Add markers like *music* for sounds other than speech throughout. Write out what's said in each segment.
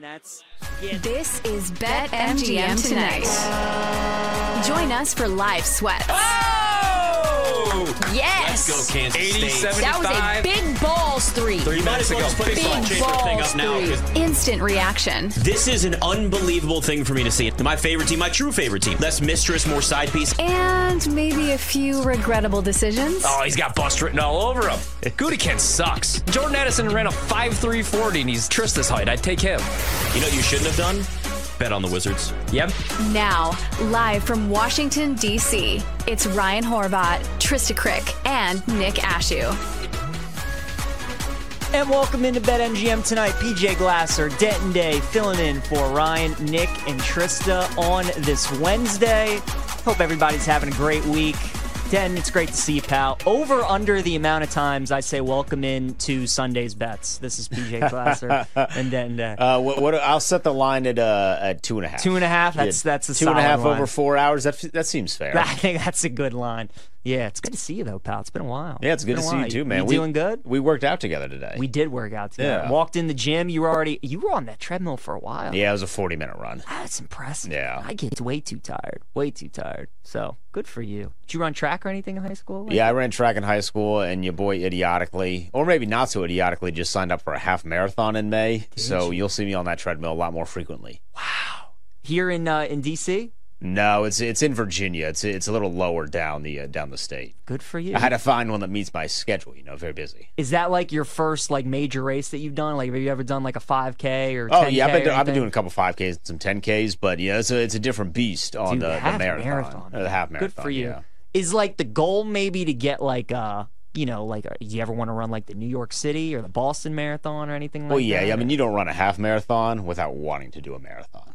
That's This is Bet MGM tonight. Join us for live sweats. Oh! Yes. Let's go, Kansas 80, State. 75. That was a big balls three. You might as well just put Big this thing balls up now. Instant reaction. This is an unbelievable thing for me to see. My favorite team, my true favorite team. Less mistress, more side piece. And maybe a few regrettable decisions. Oh, he's got bust written all over him. *laughs* Gudikin sucks. Jordan Addison ran a 5'340 and he's Trysta's height. I'd take him. You know what you shouldn't have done? Bet on the Wizards. Yep. Now, live from Washington, D.C., it's Ryan Horvath, Trysta Krick, and Nick Ashooh. and welcome into BetMGM tonight. PJ Glasser, Denton Day, filling in for Ryan, Nick, and Trysta on this Wednesday. Hope everybody's having a great week. Denton, it's great to see you, pal. Over under the amount of times I say welcome in to Sunday's bets. This is PJ Glasser *laughs* and Denton Day. Uh, what, what? I'll set the line at uh, at two and a half. Two and a half. That's that's a two and a half line. over four hours. That that seems fair. *laughs* I think that's a good line. Yeah, it's good to see you though, pal. It's been a while. yeah, it's good to see you too, man. You we, doing good? We worked out together today. We did work out together. Yeah. Walked in the gym. You were already you were on that treadmill for a while. yeah, it was a forty minute run. That's impressive. Yeah. I get way too tired. Way too tired. So good for you. Did you run track or anything in high school? Yeah, I ran track in high school, and your boy idiotically, or maybe not so idiotically, just signed up for a half marathon in May. so you'll see me on that treadmill a lot more frequently. Wow. Here in uh, in DC. No, it's it's in Virginia. It's it's a little lower down the uh, down the state. Good for you. I had to find one that meets my schedule. You know, very busy. Is that like your first like major race that you've done? Like have you ever done like a 5K or? Oh 10K yeah, I've been, do- I've been doing a couple five Ks and some ten Ks, but yeah, it's a it's a different beast on Dude, the, the marathon, or the half marathon. Good for you. yeah. Is like the goal maybe to get like uh you know like uh, do you ever want to run like the New York City or the Boston Marathon or anything like that? Well, yeah, that? yeah, I mean, you don't run a half marathon without wanting to do a marathon.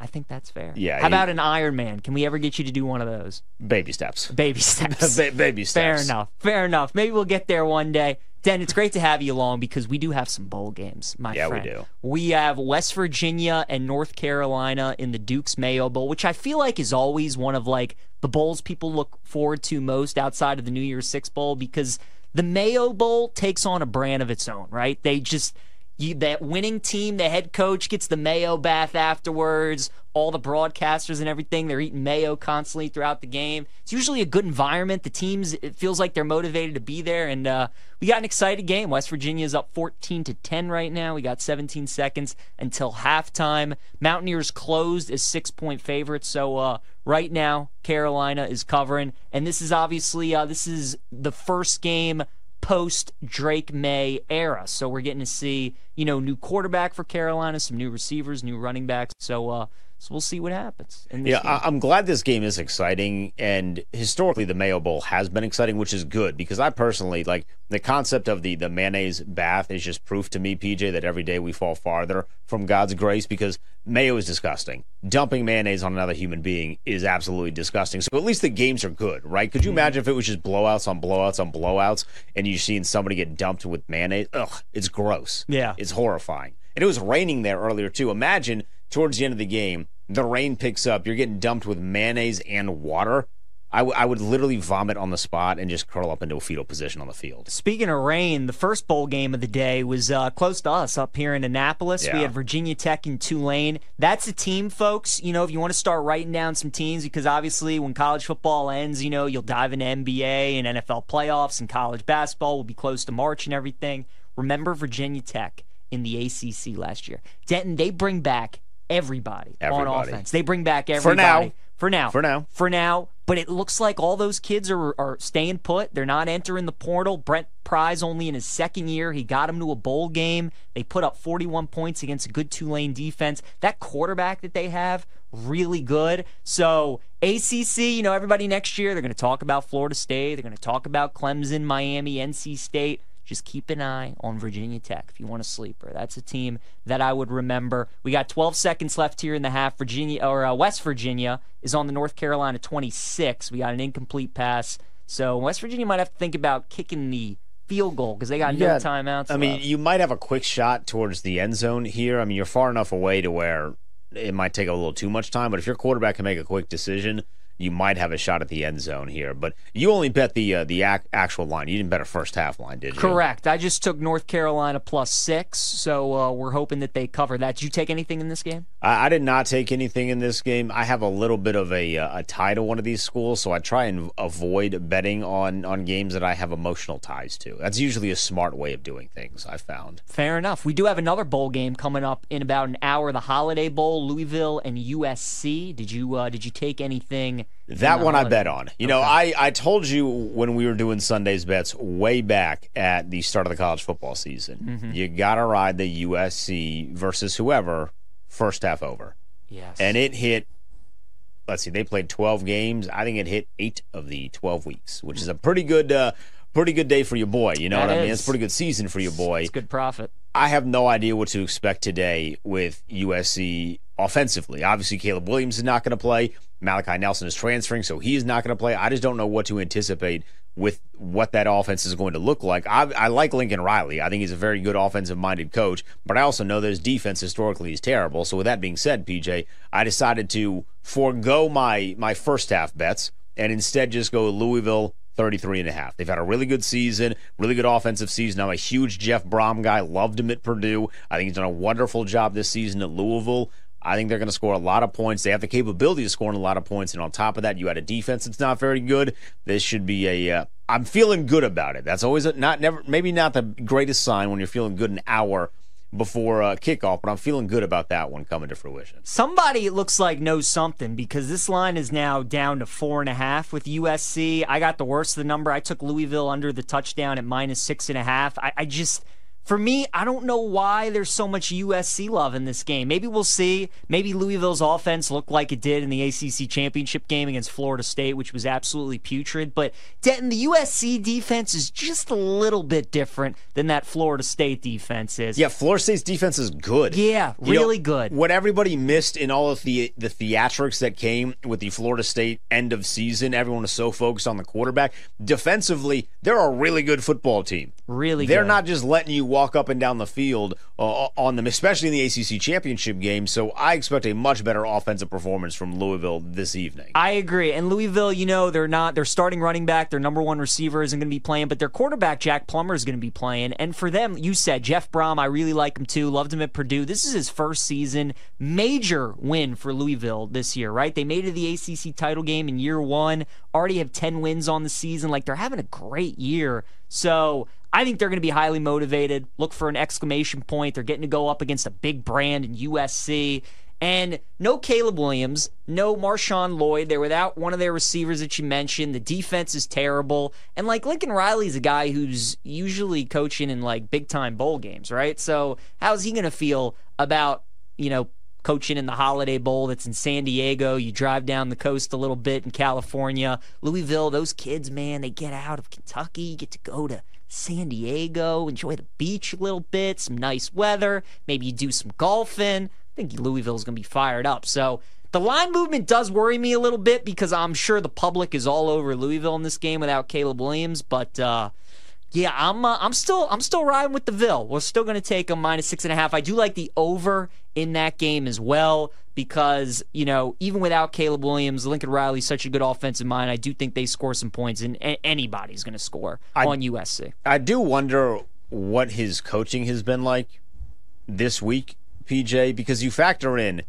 I think that's fair. Yeah, How you- about an Iron Man? Can we ever get you to do one of those? Baby steps. Baby *laughs* steps. Ba- baby Fair enough. Fair enough. Maybe we'll get there one day. Den, it's great to have you along because we do have some bowl games, my friend. Yeah, we do. We have West Virginia and North Carolina in the Duke's Mayo Bowl, which I feel like is always one of like the bowls people look forward to most outside of the New Year's Six Bowl because the Mayo Bowl takes on a brand of its own, right? They just you, that winning team, the head coach gets the mayo bath afterwards. All the broadcasters and everything, they're eating mayo constantly throughout the game. It's usually a good environment. The teams, it feels like they're motivated to be there. And uh, we got an excited game. West Virginia is up 14 to 10 right now. We got 17 seconds until halftime. Mountaineers closed as six point favorites. So uh, right now, Carolina is covering. And this is obviously uh, this is the first game post Drake Maye era. So we're getting to see, you know, new quarterback for Carolina, some new receivers, new running backs. So uh so we'll see what happens. Yeah, game. I'm glad this game is exciting, and historically the Mayo Bowl has been exciting, which is good because I personally like the concept of the the mayonnaise bath is just proof to me, PJ, that every day we fall farther from God's grace because mayo is disgusting. Dumping mayonnaise on another human being is absolutely disgusting. So at least the games are good, right? Could you mm-hmm. imagine if it was just blowouts on blowouts on blowouts, and you're seeing somebody get dumped with mayonnaise? Ugh, it's gross. Yeah. it's horrifying. And it was raining there earlier too. Imagine towards the end of the game, the rain picks up. You're getting dumped with mayonnaise and water. I, w- I would literally vomit on the spot and just curl up into a fetal position on the field. Speaking of rain, the first bowl game of the day was uh, close to us up here in Annapolis. We had Virginia Tech and Tulane. That's a team, folks. You know, if you want to start writing down some teams, because obviously when college football ends, you know, you'll dive into NBA and NFL playoffs and college basketball will be close to March and everything. Remember Virginia Tech in the ACC last year. Denton, they bring back everybody, on Everybody. offense. They bring back everybody. For now. For now. For now. For now. But it looks like all those kids are, are staying put. They're not entering the portal. Brent Pry's only in his second year. He got him to a bowl game. They put up 41 points against a good Tulane defense. That quarterback that they have, really good. So, ACC, you know, everybody next year, they're going to talk about Florida State. They're going to talk about Clemson, Miami, NC State. Just keep an eye on Virginia Tech if you want a sleeper. That's a team that I would remember. We got 12 seconds left here in the half. Virginia or uh, West Virginia is on the North Carolina 26. We got an incomplete pass, so West Virginia might have to think about kicking the field goal because they got no timeouts. I mean, left. you might have a quick shot towards the end zone here. I mean, you're far enough away to where it might take a little too much time, but if your quarterback can make a quick decision, you might have a shot at the end zone here. But you only bet the uh, the ac- actual line. You didn't bet a first half line, did you? Correct. I just took North Carolina plus six, so uh, we're hoping that they cover that. Did you take anything in this game? I, I did not take anything in this game. I have a little bit of a, uh, a tie to one of these schools, so I try and avoid betting on on games that I have emotional ties to. That's usually a smart way of doing things. I found. Fair enough. We do have another bowl game coming up in about an hour. The Holiday Bowl, Louisville and USC. Did you uh, did you take anything? That one I bet on. You know, I, I told you when we were doing Sunday's bets way back at the start of the college football season, Mm-hmm. you got to ride the USC versus whoever first half over. Yes. And it hit, let's see, they played 12 games. I think it hit eight of the 12 weeks, which is a pretty good. Uh, Pretty good day for your boy. You know That what I mean? It's a pretty good season for your boy. it's good profit. I have no idea what to expect today with USC offensively. Obviously, Caleb Williams is not going to play. Malachi Nelson is transferring, so he is not going to play. I just don't know what to anticipate with what that offense is going to look like. I, I like Lincoln Riley. I think he's a very good offensive minded coach, but I also know that his defense historically is terrible. So, with that being said, PJ, I decided to forego my, my first half bets and instead just go Louisville 33 and a half. They've had a really good season, really good offensive season. I'm a huge Jeff Brohm guy, loved him at Purdue. I think he's done a wonderful job this season at Louisville. I think they're going to score a lot of points. They have the capability of scoring a lot of points, and on top of that, you had a defense that's not very good. This should be a. Uh, I'm feeling good about it. That's always a, not never maybe not the greatest sign when you're feeling good an hour before uh, kickoff, but I'm feeling good about that one coming to fruition. Somebody looks like knows something because this line is now down to four and a half with USC. I got the worst of the number. I took Louisville under the touchdown at minus six and a half. I, I just. For me, I don't know why there's so much USC love in this game. Maybe we'll see. Maybe Louisville's offense looked like it did in the ACC championship game against Florida State, which was absolutely putrid. But Denton, the USC defense is just a little bit different than that Florida State defense is. Yeah, Florida State's defense is good. Yeah, You know, really good. What everybody missed in all of the the theatrics that came with the Florida State end of season, everyone was so focused on the quarterback. Defensively, they're a really good football team. Really They're good. not just letting you walk up and down the field uh, on them, especially in the ACC championship game. So I expect a much better offensive performance from Louisville this evening. I agree. And Louisville, you know, they're not their starting running back, their number one receiver isn't going to be playing, but their quarterback Jack Plummer is going to be playing. And for them, you said Jeff Brohm, I really like him too. Loved him at Purdue. This is his first season, major win for Louisville this year, right? They made it to the ACC title game in year 1, already have 10 wins on the season. Like they're having a great year. So, I think they're going to be highly motivated. Look for an exclamation point. They're getting to go up against a big brand in USC. And no Caleb Williams, no Marshawn Lloyd. They're without one of their receivers that you mentioned. The defense is terrible. And like Lincoln Riley's a guy who's usually coaching in like big time bowl games, right? So how's he going to feel about, you know, coaching in the Holiday Bowl that's in San Diego? You drive down the coast a little bit in California. Louisville, those kids, man, they get out of Kentucky, you get to go to San Diego, enjoy the beach a little bit, some nice weather. Maybe you do some golfing. I think Louisville's going to be fired up. So the line movement does worry me a little bit because I'm sure the public is all over Louisville in this game without Caleb Williams. But uh, yeah, I'm uh, I'm still I'm still riding with the Ville. We're still going to take them minus six and a half. I do like the over in that game as well because you know even without Caleb Williams, Lincoln Riley's such a good offensive mind. I do think they score some points, and a- anybody's going to score on USC. I do wonder what his coaching has been like this week, PJ, because you factor in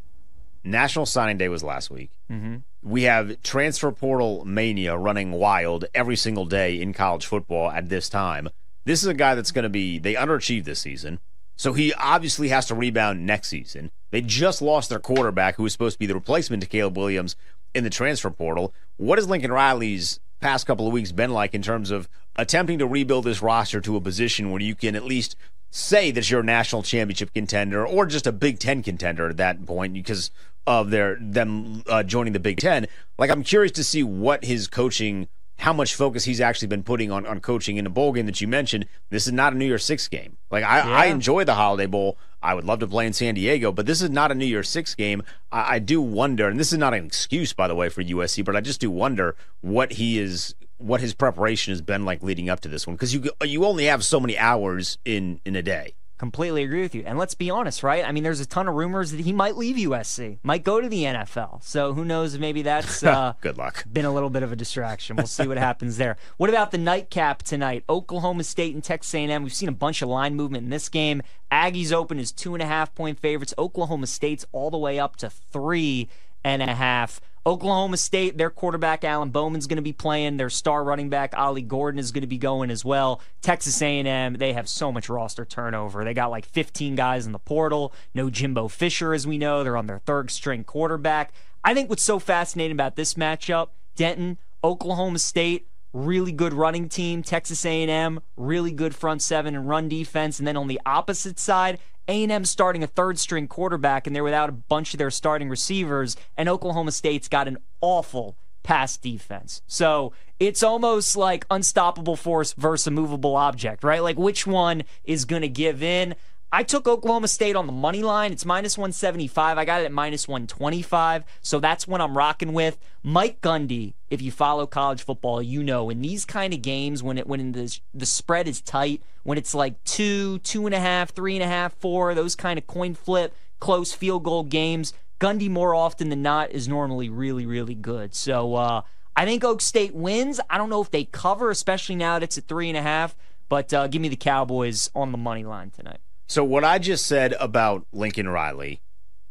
National Signing Day was last week. Mm-hmm. We have transfer portal mania running wild every single day in college football at this time. This is a guy that's going to be, they underachieved this season. So he obviously has to rebound next season. They just lost their quarterback, who was supposed to be the replacement to Caleb Williams in the transfer portal. What has Lincoln Riley's past couple of weeks been like in terms of attempting to rebuild this roster to a position where you can at least say that you're a national championship contender or just a Big Ten contender at that point because of their them uh, joining the Big Ten? Like I'm curious to see what his coaching how much focus he's actually been putting on, on coaching in a bowl game that you mentioned. This is not a New Year's Six game. Like I, I enjoy the Holiday Bowl. I would love to play in San Diego, but this is not a New Year's Six game. I, I do wonder, and this is not an excuse, by the way, for USC, but I just do wonder what he is, what his preparation has been like leading up to this one, because you you only have so many hours in in a day. Completely agree with you. And let's be honest, right? I mean, there's a ton of rumors that he might leave USC, might go to the NFL. So who knows? Maybe that's *laughs* uh, Good luck. been a little bit of a distraction. We'll see what happens there. What about the nightcap tonight? Oklahoma State and Texas A&M. We've seen a bunch of line movement in this game. Aggies open as two and a half point favorites. Oklahoma State's all the way up to three and a half. Oklahoma State, their quarterback Alan Bowman's going to be playing. Their star running back Ollie Gordon is going to be going as well. Texas A&M, they have so much roster turnover. They got like 15 guys in the portal. No Jimbo Fisher, as we know. They're on their third string quarterback. I think what's so fascinating about this matchup, Denton, Oklahoma State, really good running team. Texas A&M, really good front seven and run defense. And then on the opposite side, a&M starting a third string quarterback and they're without a bunch of their starting receivers and Oklahoma State's got an awful pass defense. So it's almost like unstoppable force versus a movable object, right? Like which one is going to give in? I took Oklahoma State on the money line. It's minus 175. I got it at minus 125. So that's what I'm rocking with. Mike Gundy, if you follow college football, you know in these kind of games when it when the, the spread is tight, when it's like two, two and a half, three and a half, four, those kind of coin flip, close field goal games, Gundy more often than not is normally really, really good. So uh, I think Oak State wins. I don't know if they cover, especially now that it's at three and a half. But uh, give me the Cowboys on the money line tonight. So what I just said about Lincoln Riley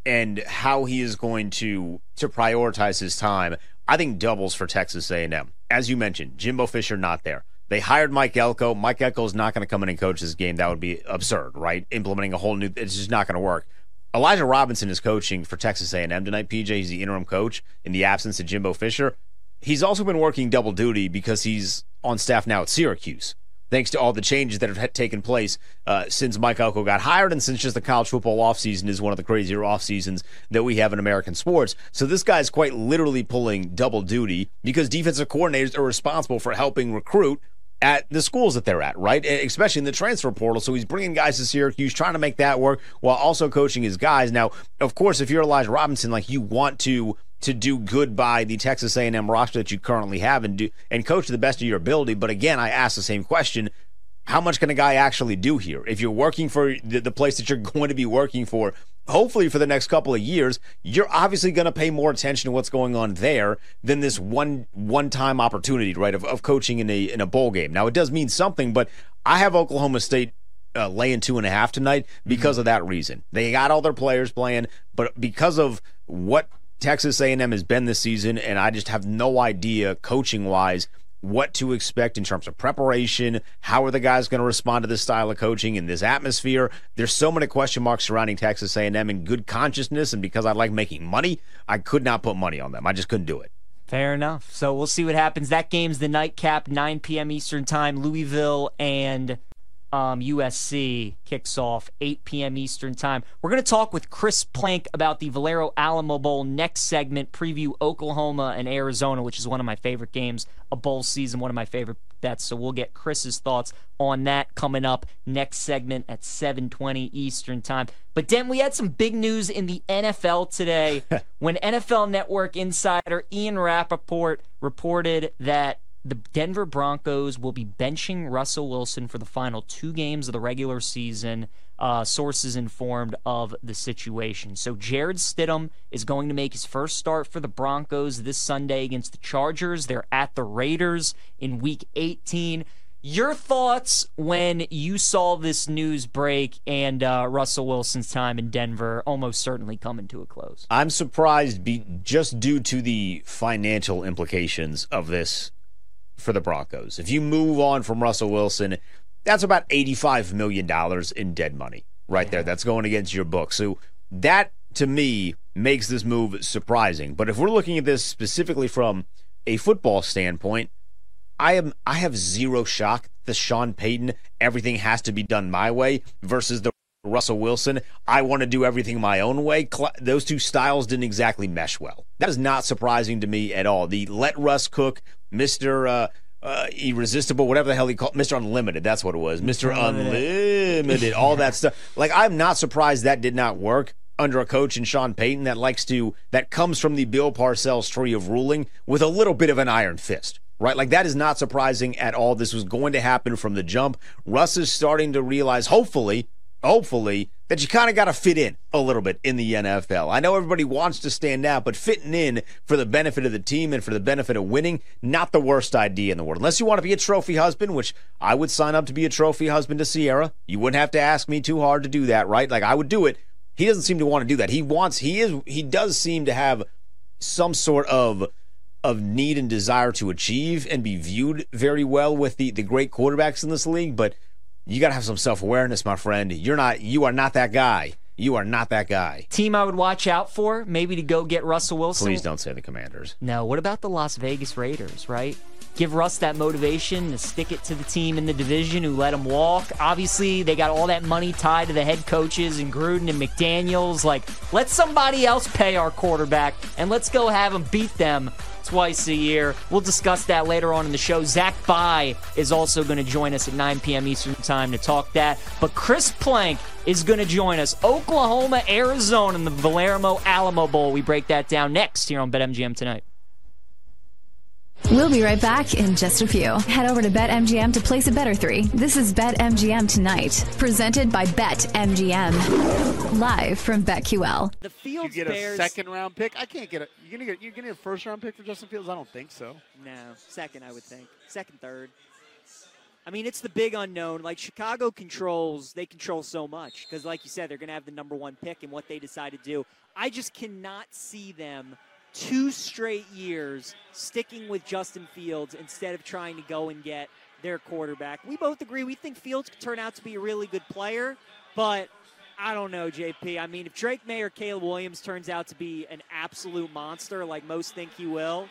and how he is going to to prioritize his time, I think doubles for Texas A&M. As you mentioned, Jimbo Fisher not there. They hired Mike Elko. Mike Elko is not going to come in and coach this game. That would be absurd, right? Implementing a whole new it's just not going to work. Elijah Robinson is coaching for Texas A&M tonight. PJ, he's the interim coach in the absence of Jimbo Fisher. He's also been working double duty because he's on staff now at Syracuse thanks to all the changes that have taken place uh, since Mike Elko got hired and since just the college football offseason is one of the crazier off seasons that we have in American sports. So this guy is quite literally pulling double duty because defensive coordinators are responsible for helping recruit at the schools that they're at, right? Especially in the transfer portal. So he's bringing guys to Syracuse, trying to make that work while also coaching his guys. Now, of course, if you're Elijah Robinson, like you want to to do good by the Texas A&M roster that you currently have and do and coach to the best of your ability. But again, I ask the same question: How much can a guy actually do here? If you're working for the, the place that you're *laughs* going to be working for, hopefully for the next couple of years, you're obviously going to pay more attention to what's going on there than this one one time opportunity, right, of, of coaching in a in a bowl game. Now it does mean something, but I have Oklahoma State uh, laying two and a half tonight because mm-hmm. of that reason. They got all their players playing, but because of what Texas A&M has been this season, and I just have no idea coaching wise what to expect in terms of preparation. How are the guys going to respond to this style of coaching in this atmosphere? There's so many question marks surrounding Texas A&M in good consciousness, and because I like making money, I could not put money on them. I just couldn't do it. Fair enough. So we'll see what happens. That game's the nightcap, 9 p.m. Eastern Time. Louisville and um, USC kicks off 8 p.m. Eastern Time. We're going to talk with Chris Plank about the Valero Alamo Bowl next segment, preview Oklahoma and Arizona, which is one of my favorite games of bowl season, one of my favorite bets. So we'll get Chris's thoughts on that coming up next segment at 7:20 Eastern Time. But then we had some big news in the NFL today *laughs* when NFL Network insider Ian Rapoport reported that the Denver Broncos will be benching Russell Wilson for the final two games of the regular season. Uh, sources informed of the situation. So Jarrett Stidham is going to make his first start for the Broncos this Sunday against the Chargers. They're at the Raiders in Week 18. Your thoughts when you saw this news break and uh, Russell Wilson's time in Denver almost certainly coming to a close? I'm surprised, be, just due to the financial implications of this for the Broncos. If you move on from Russell Wilson, that's about $85 million in dead money right yeah. there. That's going against your book. So that, to me, makes this move surprising. But if we're looking at this specifically from a football standpoint, I am I have zero shock the Sean Payton everything has to be done my way versus the Russell Wilson I want to do everything my own way. Those two styles didn't exactly mesh well. That is not surprising to me at all. The let Russ cook Mr. Uh, uh, irresistible, whatever the hell he called Mr. Unlimited. That's what it was. Mr. Unlimited, all that stuff. Like I'm not surprised that did not work under a coach in Sean Payton that likes to that comes from the Bill Parcells tree of ruling with a little bit of an iron fist. Right? Like that is not surprising at all. This was going to happen from the jump. Russ is starting to realize, hopefully, hopefully, that you kind of got to fit in a little bit in the NFL. I know everybody wants to stand out, but fitting in for the benefit of the team and for the benefit of winning, not the worst idea in the world. Unless you want to be a trophy husband, which I would sign up to be a trophy husband to Ciara. You wouldn't have to ask me too hard to do that, right? Like I would do it. He doesn't seem to want to do that. He wants he is he does seem to have some sort of of need and desire to achieve and be viewed very well with the the great quarterbacks in this league, but you got to have some self-awareness, my friend. You're not you are not that guy. You are not that guy. Team I would watch out for, maybe to go get Russell Wilson. Please don't say the Commanders. No, what about the Las Vegas Raiders, right? Give Russ that motivation to stick it to the team in the division who let him walk. Obviously, they got all that money tied to the head coaches and Gruden and McDaniels. Like, let somebody else pay our quarterback and let's go have him beat them twice a year. We'll discuss that later on in the show. Zach Bye is also going to join us at 9 p.m. Eastern Time to talk that. But Chris Plank is going to join us. Oklahoma, Arizona in the Valero Alamo Bowl. We break that down next here on BetMGM tonight. We'll be right back in just a few. Head over to BetMGM to place a better three. This is BetMGM Tonight, presented by BetMGM. Live from BetQL. The You Fields get Bears. a second round pick. I can't get a. You're gonna get? You're gonna get a first round pick for Justin Fields? I don't think so. No, second, I would think. Second, third. I mean, it's the big unknown. Like Chicago controls, they control so much because, like you said, they're going to have the number one pick and what they decide to do. I just cannot see them two straight years sticking with Justin Fields instead of trying to go and get their quarterback. We both agree we think Fields could turn out to be a really good player, but I don't know, JP. I mean, if Drake Maye or Caleb Williams turns out to be an absolute monster, like most think he will,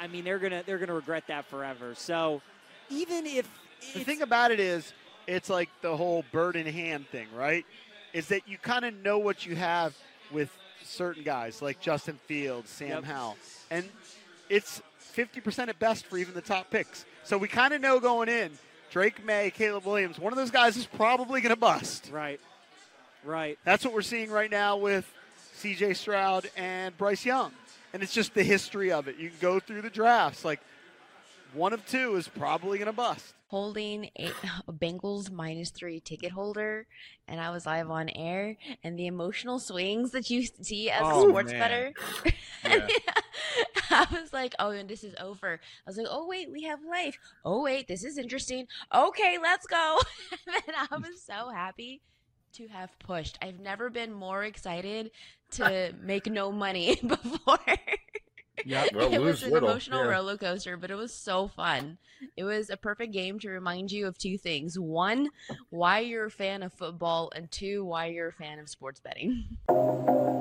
I mean, they're gonna they're gonna regret that forever. So, even if The thing about it is, it's like the whole bird in hand thing, right? Is that you kind of know what you have with certain guys like Justin Fields, Sam Yep. Howell, and it's 50% at best for even the top picks. So we kind of know going in, Drake Maye, Caleb Williams, one of those guys is probably going to bust. right, right, That's what we're seeing right now with CJ Stroud and Bryce Young. And it's just the history of it. You can go through the drafts. Like, one of two is probably going to bust. holding a, a Bengals minus three ticket holder, and I was live on air, and the emotional swings that you see as Oh, a sports man. better. Yeah. *laughs* I was like, oh, and this is over. I was like, oh, wait, we have life. Oh, wait, this is interesting. Okay, let's go. *laughs* and I was so happy to have pushed. I've never been more excited to make no money *laughs* before. Yeah, *laughs* well, it was an little, emotional yeah. roller coaster, but it was so fun. It was a perfect game to remind you of two things: one, why you're a fan of football, and two, why you're a fan of sports betting. *laughs*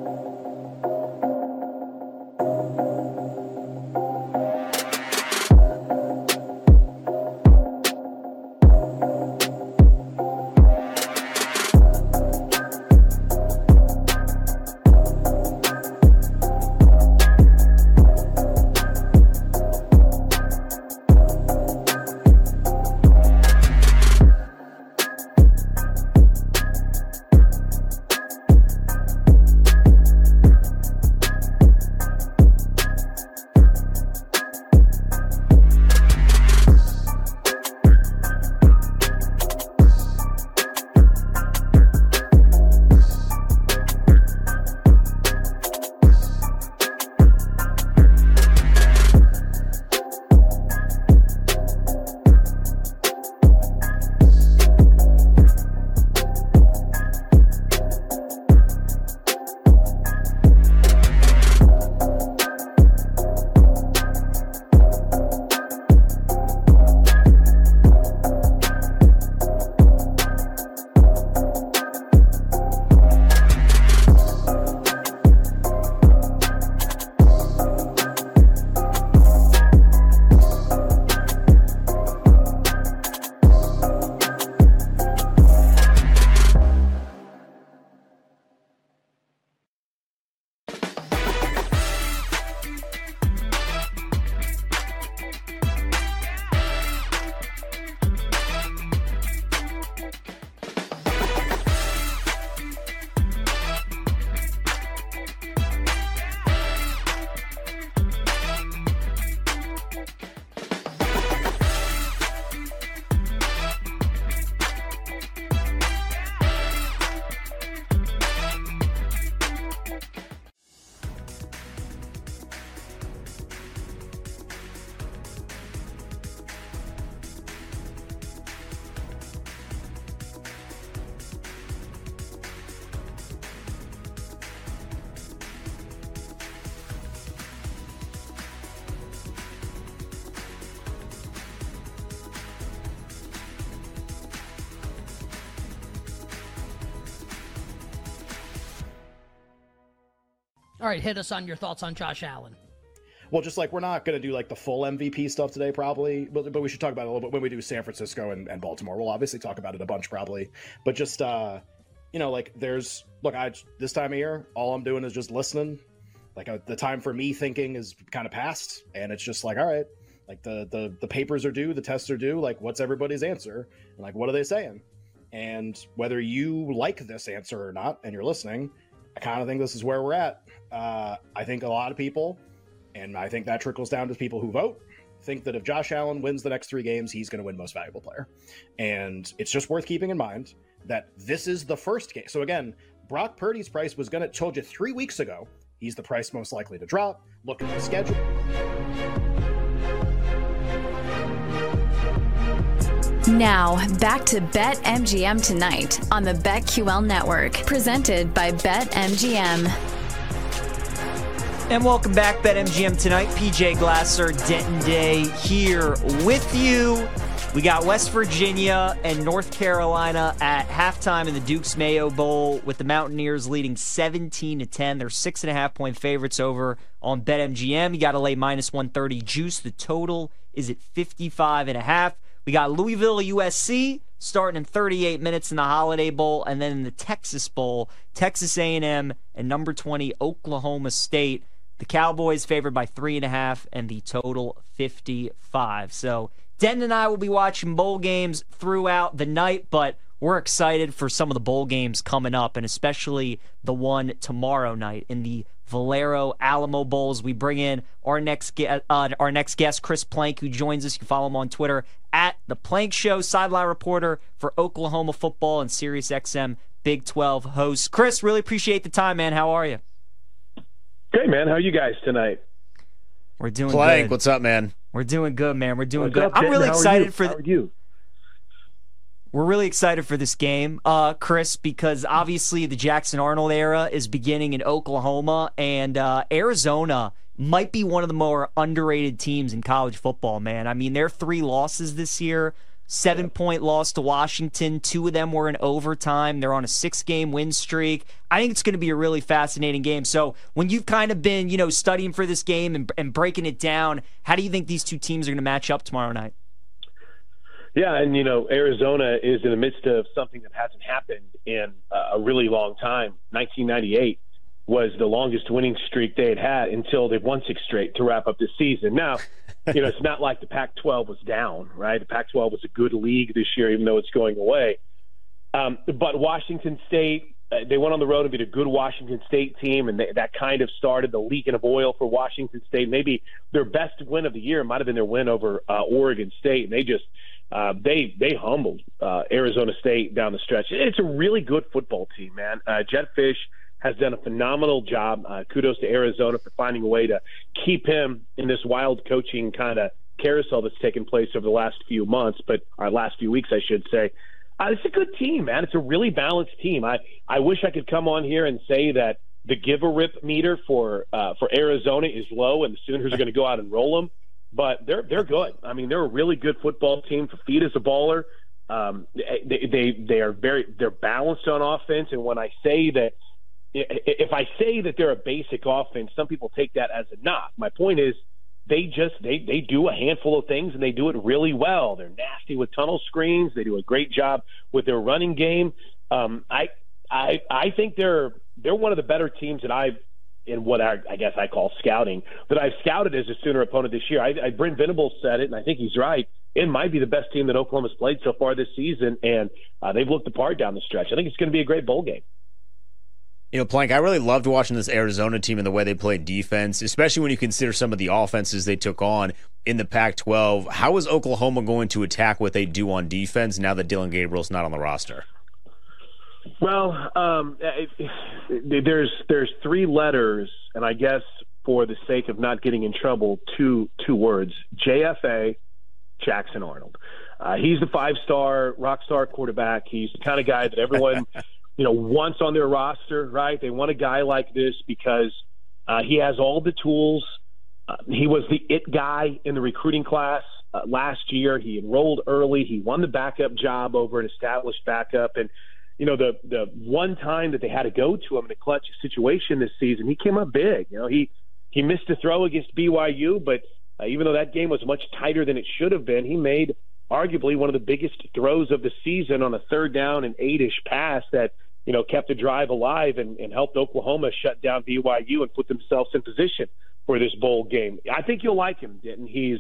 right, hit us on your thoughts on Josh Allen. Well, just like we're not going to do like the full MVP stuff today, probably, but, but we should talk about it a little bit when we do San Francisco and, and Baltimore. We'll obviously talk about it a bunch, probably, but just uh, you know, like there's look, I this time of year, all I'm doing is just listening. Like uh, the time for me thinking is kind of past, and it's just like, all right, like the the the papers are due, the tests are due. Like, what's everybody's answer? And like, what are they saying? And whether you like this answer or not, and you're listening, I kind of think this is where we're at. Uh, I think a lot of people, and I think that trickles down to people who vote, think that if Josh Allen wins the next three games, he's going to win Most Valuable Player. And it's just worth keeping in mind that this is the first game. So again, Brock Purdy's price was going to told you three weeks ago. He's the price most likely to drop. Look at the schedule. Now, back to Bet MGM tonight on the BetQL network, presented by Bet MGM. And welcome back, BetMGM tonight. PJ Glasser, Denton Day here with you. We got West Virginia and North Carolina at halftime in the Duke's Mayo Bowl with the Mountaineers leading 17 to 10. They're six and a half point favorites over on BetMGM. You got to lay minus 130 juice. The total is at 55 and a half. We got Louisville USC starting in 38 minutes in the Holiday Bowl, and then in the Texas Bowl, Texas A&M and number 20 Oklahoma State. The Cowboys favored by three and a half, and the total 55. So Den and I will be watching bowl games throughout the night, but we're excited for some of the bowl games coming up, and especially the one tomorrow night in the Valero Alamo Bowls. We bring in our next uh, our next guest, Chris Plank, who joins us. You can follow him on Twitter at the Plank Show, sideline reporter for Oklahoma football and Sirius XM Big 12 host. Chris, really appreciate the time, man. How are you? Great, man. How are you guys tonight? We're doing Plank, good. what's up, man? We're doing good, man. We're doing What's good. up, I'm really excited you? for. How are you? We're really excited for this game, uh, Chris, because obviously the Jackson Arnold era is beginning in Oklahoma, and uh, Arizona might be one of the more underrated teams in college football, man. I mean, their three losses this year seven point loss to Washington, two of them were in overtime. They're on a six game win streak. I think it's going to be a really fascinating game. So, when you've kind of been, you know, studying for this game and, and breaking it down, how do you think these two teams are going to match up tomorrow night? Yeah, and you know, Arizona is in the midst of something that hasn't happened in a really long time. 1998 was the longest winning streak they had had until they've won six straight to wrap up this season. Now, *laughs* you know, it's not like the Pac-12 was down, right? The Pac-12 was a good league this year, even though it's going away. Um, but Washington State, uh, they went on the road and beat a good Washington State team, and they, that kind of started the leaking of oil for Washington State. Maybe their best win of the year might have been their win over uh, Oregon State, and they just uh, they they humbled uh, Arizona State down the stretch. It's a really good football team, man. Uh, Jedd Fisch has done a phenomenal job. Uh, kudos to Arizona for finding a way to keep him in this wild coaching kind of carousel that's taken place over the last few months, but our last few weeks, I should say. Uh, it's a good team, man. It's a really balanced team. I, I wish I could come on here and say that the give a rip meter for uh, for Arizona is low, and the Sooners are going to go out and roll them. But they're they're good. I mean, they're a really good football team. Fifita's a baller. Um, they, they they are very they're balanced on offense, and when I say that if I say that they're a basic offense, some people take that as a knock. My point is they just they they do a handful of things and they do it really well. They're nasty with tunnel screens. They do a great job with their running game. Um, I I I think they're they're one of the better teams that I've in what I, I guess I call scouting that I've scouted as a Sooner opponent this year. I, I Brent Venables said it, and I think he's right. It might be the best team that Oklahoma's played so far this season, and uh, they've looked the part down the stretch. I think it's going to be a great bowl game. You know, Plank, I really loved watching this Arizona team and the way they played defense, especially when you consider some of the offenses they took on in the Pac 12. How is Oklahoma going to attack what they do on defense now that Dillon Gabriel's not on the roster? Well, um, it, it, there's there's three letters, and I guess for the sake of not getting in trouble, two two words: JFA, Jackson Arnold. Uh, he's the five star rock star quarterback. He's the kind of guy that everyone *laughs* you know wants on their roster. Right? They want a guy like this because uh, he has all the tools. Uh, he was the it guy in the recruiting class uh, last year. He enrolled early. He won the backup job over an established backup, and you know, the the one time that they had to go to him in a clutch situation this season, he came up big. You know, he he missed a throw against BYU, but uh, even though that game was much tighter than it should have been, he made arguably one of the biggest throws of the season on a third down and eight-ish pass that you know kept the drive alive and, and helped Oklahoma shut down BYU and put themselves in position for this bowl game. I think you'll like him, Denton. He's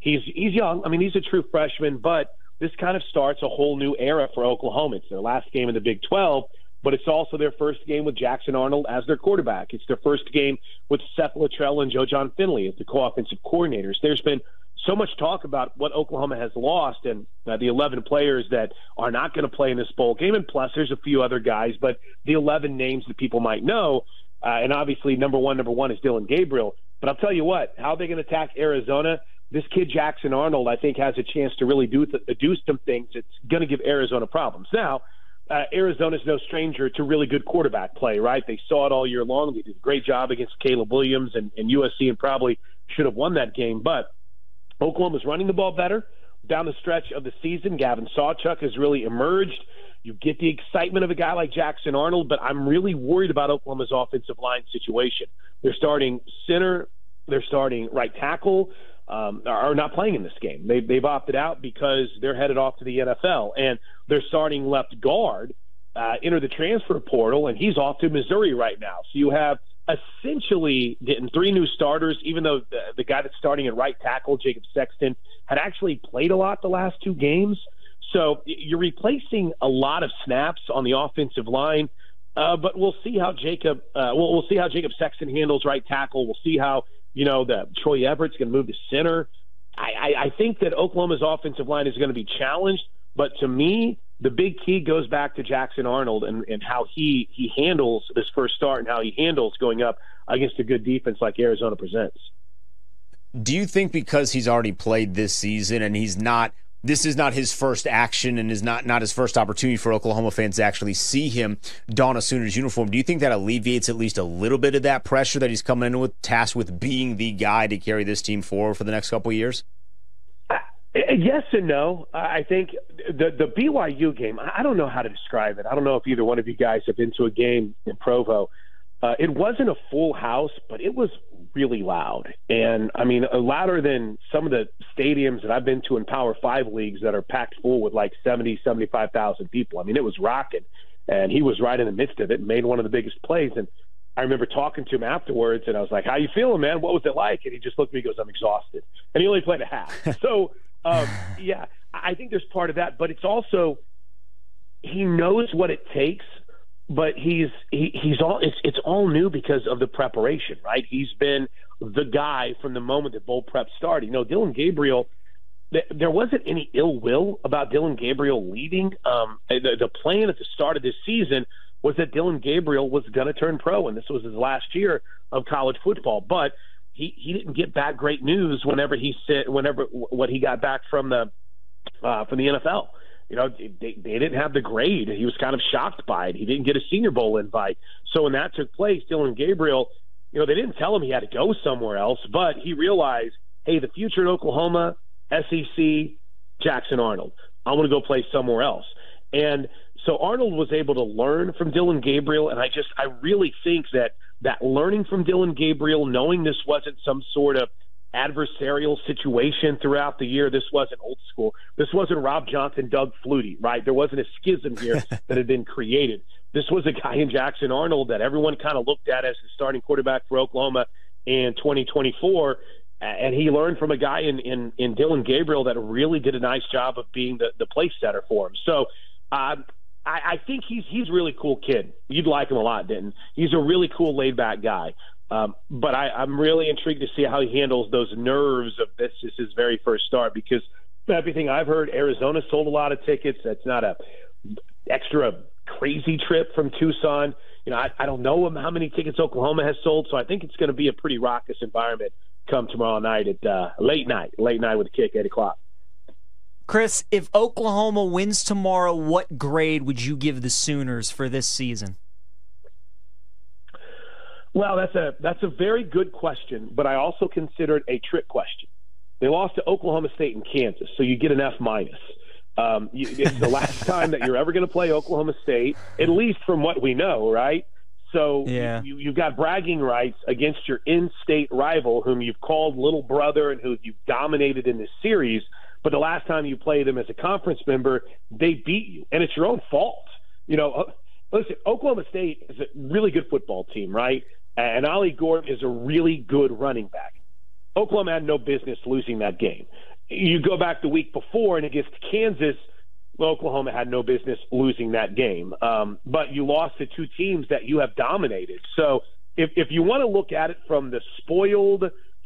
he's he's young. I mean, he's a true freshman, but this kind of starts a whole new era for Oklahoma. It's their last game in the Big 12, but it's also their first game with Jackson Arnold as their quarterback. It's their first game with Seth Littrell and Joe Jon Finley as the co-offensive coordinators. There's been so much talk about what Oklahoma has lost and uh, the 11 players that are not going to play in this bowl game. And plus, there's a few other guys, but the 11 names that people might know. Uh, and obviously, number one, number one is Dillon Gabriel. But I'll tell you what, how are they going to attack Arizona? This kid Jackson Arnold, I think, has a chance to really do do some things. It's going to give Arizona problems. Now, uh, Arizona's no stranger to really good quarterback play, right? They saw it all year long. They did a great job against Caleb Williams and, and USC, and probably should have won that game. But Oklahoma's running the ball better down the stretch of the season. Gavin Sawchuk has really emerged. You get the excitement of a guy like Jackson Arnold, but I'm really worried about Oklahoma's offensive line situation. They're starting center, they're starting right tackle um, are not playing in this game. They, they've opted out because they're headed off to the NFL, and they're starting left guard uh, enter the transfer portal, and he's off to Missouri right now. So you have essentially getting three new starters, even though the, the guy that's starting at right tackle, Jacob Sexton, had actually played a lot the last two games. So you're replacing a lot of snaps on the offensive line. Uh, but we'll see how Jacob. Uh, we'll, we'll see how Jacob Sexton handles right tackle. We'll see how you know, that Troy Everett's going to move to center. I, I, I think that Oklahoma's offensive line is going to be challenged, but to me, the big key goes back to Jackson Arnold and, and how he, he handles this first start and how he handles going up against a good defense like Arizona presents. Do you think because he's already played this season and he's not this is not his first action and is not not his first opportunity for Oklahoma fans to actually see him don a Sooners uniform. Do you think that alleviates at least a little bit of that pressure that he's coming in with, tasked with being the guy to carry this team forward for the next couple years? Uh, yes and no. I think the the BYU game. I don't know how to describe it. I don't know if either one of you guys have been to a game in Provo. Uh, it wasn't a full house, but it was really loud. And I mean, uh, louder than some of the stadiums that I've been to in Power Five leagues that are packed full with like 70, 75,000 people. I mean, it was rocking. And he was right in the midst of it and made one of the biggest plays. And I remember talking to him afterwards, and I was like, "How you feeling, man? What was it like?" And he just looked at me, and goes, "I'm exhausted." And he only played a half. *laughs* so, um, yeah, I think there's part of that, but it's also he knows what it takes but he's he, he's all it's it's all new because of the preparation, right? He's been the guy from the moment that bowl prep started. You know, Dillon Gabriel. There wasn't any ill will about Dillon Gabriel leaving. Um, the, the plan at the start of this season was that Dillon Gabriel was going to turn pro, and this was his last year of college football. But he he didn't get back great news whenever he said whenever what he got back from the uh, from the NFL you know, they, they didn't have the grade. He was kind of shocked by it. He didn't get a Senior Bowl invite. So when that took place, Dillon Gabriel, you know, they didn't tell him he had to go somewhere else, but he realized, hey, the future in Oklahoma, SEC, Jackson Arnold. I want to go play somewhere else. And so Arnold was able to learn from Dillon Gabriel, and I just I really think that that learning from Dillon Gabriel, knowing this wasn't some sort of adversarial situation throughout the year. This wasn't old school. This wasn't Rob Johnson, Doug Flutie, right? There wasn't a schism here *laughs* that had been created. This was a guy in Jackson Arnold that everyone kind of looked at as the starting quarterback for Oklahoma in 2024. And he learned from a guy in, in, in Dillon Gabriel that really did a nice job of being the, the place setter for him. So um, I, I think he's he's a really cool kid. You'd like him a lot, Denton. He's a really cool, laid back guy. Um, but I, I'm really intrigued to see how he handles those nerves of this is his very first start because everything I've heard, Arizona sold a lot of tickets. That's not a extra crazy trip from Tucson. You know, I, I don't know how many tickets Oklahoma has sold, so I think it's going to be a pretty raucous environment come tomorrow night at uh, late night, late night with a kick, eight o'clock. Chris, if Oklahoma wins tomorrow, what grade would you give the Sooners for this season? Well, that's a that's a very good question, but I also consider it a trick question. They lost to Oklahoma State and Kansas, so you get an F minus. Um, you, it's the last *laughs* time that you're ever going to play Oklahoma State, at least from what we know, right? So Yeah. you, you've got bragging rights against your in-state rival, whom you've called little brother and who you've dominated in this series. But the last time you played them as a conference member, they beat you, and it's your own fault. You know, uh, listen, Oklahoma State is a really good football team, right? And Ollie Gordon is a really good running back. Oklahoma had no business losing that game. You go back the week before and against Kansas, Oklahoma had no business losing that game. Um, but you lost to two teams that you have dominated. So if, if you want to look at it from the spoiled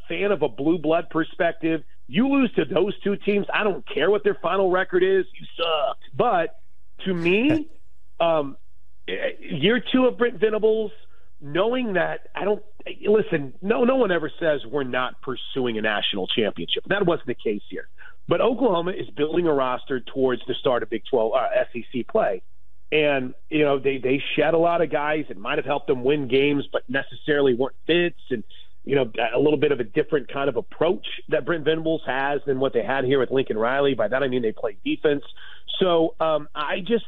fan of a blue blood perspective, you lose to those two teams. I don't care what their final record is. You sucked. But to me, *laughs* um, year two of Brent Venables, knowing that I don't listen. No, no one ever says we're not pursuing a national championship. That wasn't the case here. But Oklahoma is building a roster towards the start of Big 12 uh, SEC play. And, you know, they, they shed a lot of guys that might have helped them win games, but necessarily weren't fits. And, you know, a little bit of a different kind of approach that Brent Venables has than what they had here with Lincoln Riley. By that, I mean they play defense. So um, I just,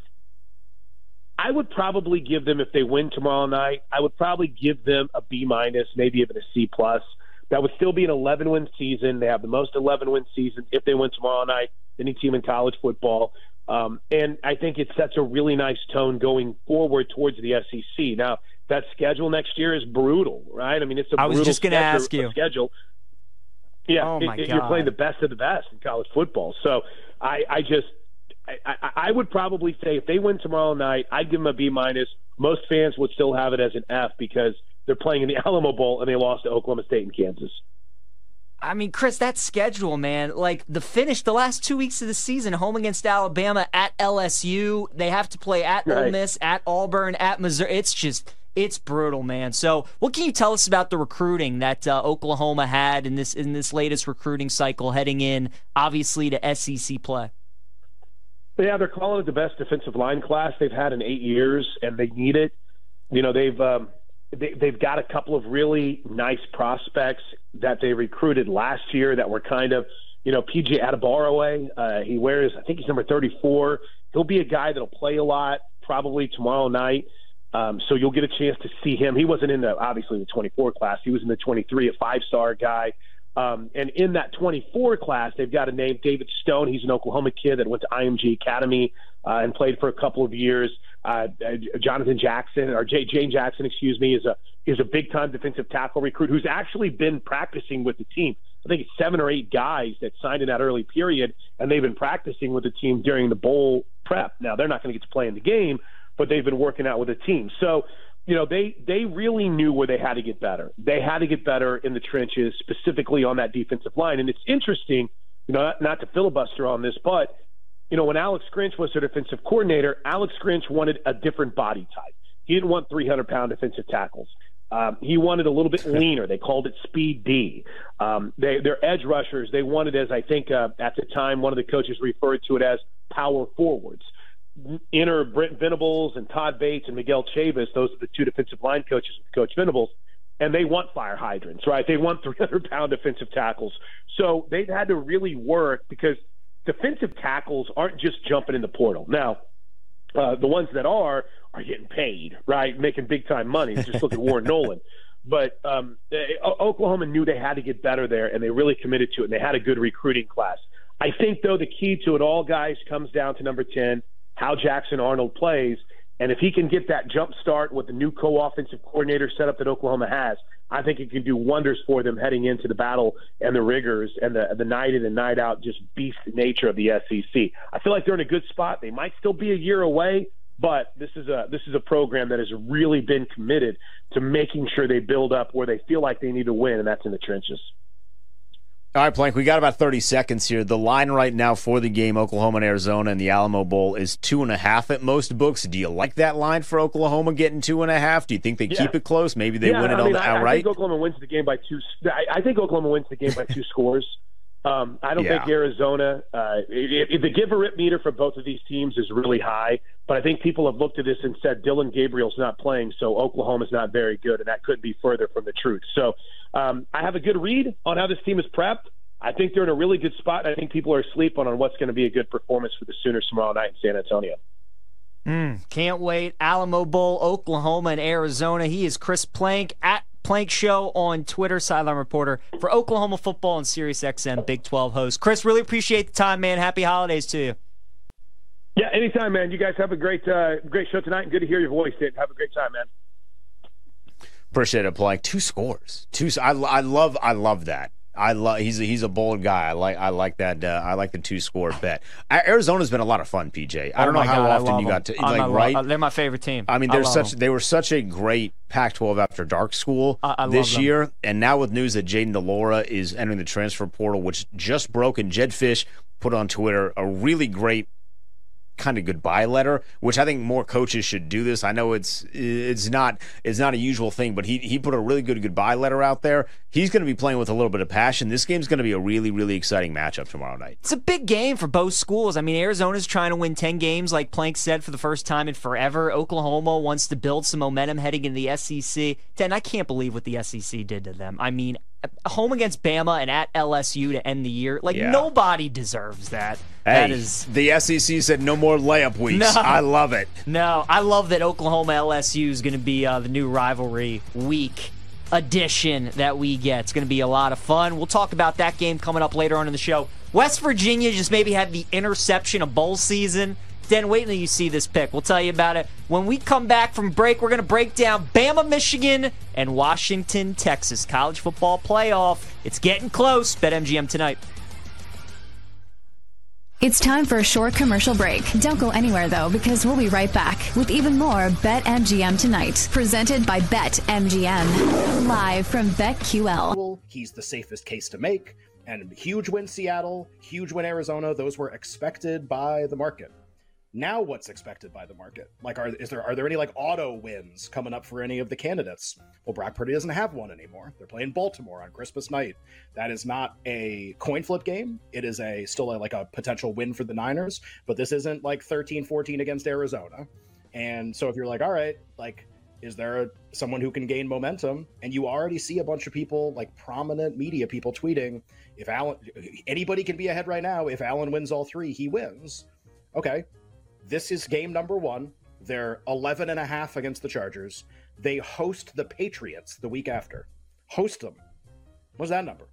I would probably give them if they win tomorrow night. I would probably give them a B minus, maybe even a C plus. That would still be an 11 win season. They have the most 11 win season if they win tomorrow night. Any team in college football, um, and I think it sets a really nice tone going forward towards the SEC. Now that schedule next year is brutal, right? I mean, it's a I was brutal just gonna schedule- ask you. schedule. Yeah, Oh, it- you're playing the best of the best in college football. So I, I just I, I, would probably say if they win tomorrow night, I'd give them a B minus. Most fans would still have it as an F because they're playing in the *laughs* Alamo Bowl and they lost to Oklahoma State and Kansas. I mean, Chris, that schedule, man, like the finish, the last two weeks of the season, home against Alabama, at LSU, they have to play at Ole Miss, at Auburn, at Missouri. It's just, it's brutal, man. So, what can you tell us about the recruiting that uh, Oklahoma had in this in this latest recruiting cycle, heading in obviously to SEC play? Yeah, they're calling it the best defensive line class they've had in eight years, and they need it. You know, they've um, they, they've got a couple of really nice prospects that they recruited last year that were kind of, you know, PJ Adebawore. Uh, he wears, I think he's number 34. He'll be a guy that'll play a lot probably tomorrow night. Um, so you'll get a chance to see him. He wasn't in the obviously the 24 class. He was in the 23, a five star guy. Um, and in that 24 class, they've got a name, David Stone. He's an Oklahoma kid that went to IMG Academy uh, and played for a couple of years. Uh, uh, Jonathan Jackson or J- Jayden Jackson, excuse me, is a is a big time defensive tackle recruit who's actually been practicing with the team. I think it's seven or eight guys that signed in that early period, and they've been practicing with the team during the bowl prep. Now they're not going to get to play in the game, but they've been working out with the team. So you know they they really knew where they had to get better. They had to get better in the trenches, specifically on that defensive line. And it's interesting, you know, not, not to filibuster on this, but you know when Alex Grinch was their defensive coordinator, Alex Grinch wanted a different body type. He didn't want 300 pound defensive tackles. Um, he wanted a little bit *laughs* leaner. They called it Speed D. Um, they, their edge rushers, they wanted as I think uh, at the time one of the coaches referred to it as power forwards enter Brent Venables and Todd Bates and Miguel Chavis. Those are the two defensive line coaches Coach Venables. And they want fire hydrants, right? They want *laughs* 300 pound defensive tackles. So they've had to really work because defensive tackles aren't just jumping in the portal. Now, uh, the ones that are are getting paid, right? Making big time money. Just look at Warren *laughs* Nolan. But um, uh, Oklahoma knew they had to get better there, and they really committed to it. And they had a good recruiting class. I think, though, the key to it all, guys, comes down to number 10, how Jackson Arnold plays. And if he can get that jump start with the new co offensive coordinator setup that Oklahoma has, I think it can do wonders for them heading into the battle and the rigors and the, the night in and night out, just beast nature of the SEC. I feel like they're in a good spot. They might still be a year away, but this is a this is a program that has really been committed to making sure they build up where they feel like they need to win, and that's in the trenches. All right, Plank, we got about 30 seconds here. The line right now for the game, Oklahoma and Arizona and the Alamo Bowl, is two and a half at most books. Do you like that line for Oklahoma getting two and a half? Do you think they Yeah. keep it close? Maybe they yeah, win it I mean, on the I, I outright? think Oklahoma wins the game by two. I, I think Oklahoma wins the game by two scores. Um, I don't Yeah. think Arizona. Uh, it, it, the give a rip meter for both of these teams is really high, but I think people have looked at this and said Dillon Gabriel's not playing, so Oklahoma's not very good, and that couldn't be further from the truth. So um, I have a good read on how this team is prepped. I think they're in a really good spot. I think people are asleep on, on what's going to be a good performance for the Sooners tomorrow night in San Antonio. Mm, can't wait. Alamo Bowl, Oklahoma, and Arizona. He is Chris Plank at Plank Show on Twitter, sideline reporter for Oklahoma football and Sirius XM Big 12 host. Chris, really appreciate the time, man. Happy holidays to you. Yeah, anytime, man. You guys have a great, uh, great show tonight, good to hear your voice. Dude. Have a great time, man. Appreciate it, Plank. Two scores. Two. I, I love. I love that. I love he's a, he's a bold guy. I like I like that. Uh, I like the two score bet. Arizona's been a lot of fun, PJ. I don't oh know how God, often you got to like right. they're my favorite team. I mean, they're such them. they were such a great Pac-12 after dark school I, I this year, and now with news that Jayden de Laura is entering the transfer portal, which just broke, and Jed Fisch put on Twitter a really great kind of goodbye letter, which I think more coaches should do this. I know it's it's not it's not a usual thing, but he he put a really good goodbye letter out there. He's going to be playing with a little bit of passion. This game's going to be a really really exciting matchup tomorrow night. It's a big game for both schools. I mean, Arizona's trying to win 10 games like Plank said for the first time in forever. Oklahoma wants to build some momentum heading into the SEC. Dan, I can't believe what the SEC did to them. I mean, home against Bama and at LSU to end the year. Like yeah. nobody deserves that. Hey, that is the SEC said no more layup weeks. No, I love it. No, I love that Oklahoma LSU is going to be uh, the new rivalry week edition that we get. It's going to be a lot of fun. We'll talk about that game coming up later on in the show. West Virginia just maybe had the interception of bowl season. Then wait until you see this pick. We'll tell you about it. When we come back from break, we're going to break down Bama, Michigan, and Washington, Texas. College football playoff. It's getting close. BetMGM tonight. It's time for a short commercial break. Don't go anywhere though, because we'll be right back with even more BetMGM tonight, presented by BetMGM, live from BetQL. He's the safest case to make, and huge win Seattle, huge win Arizona. Those were expected by the market. Now, what's expected by the market? Like, are is there are there any like auto wins coming up for any of the candidates? Well, Brock Purdy doesn't have one anymore. They're playing Baltimore on Christmas night. That is not a coin flip game. It is a still a, like a potential win for the Niners, but this isn't like 13-14 against Arizona. And so, if you're like, all right, like is there a, someone who can gain momentum and you already see a bunch of people like prominent media people tweeting if allen anybody can be ahead right now if allen wins all three he wins okay this is game number one. They're 11 and a half against the Chargers. They host the Patriots the week after. Host them. What's that number?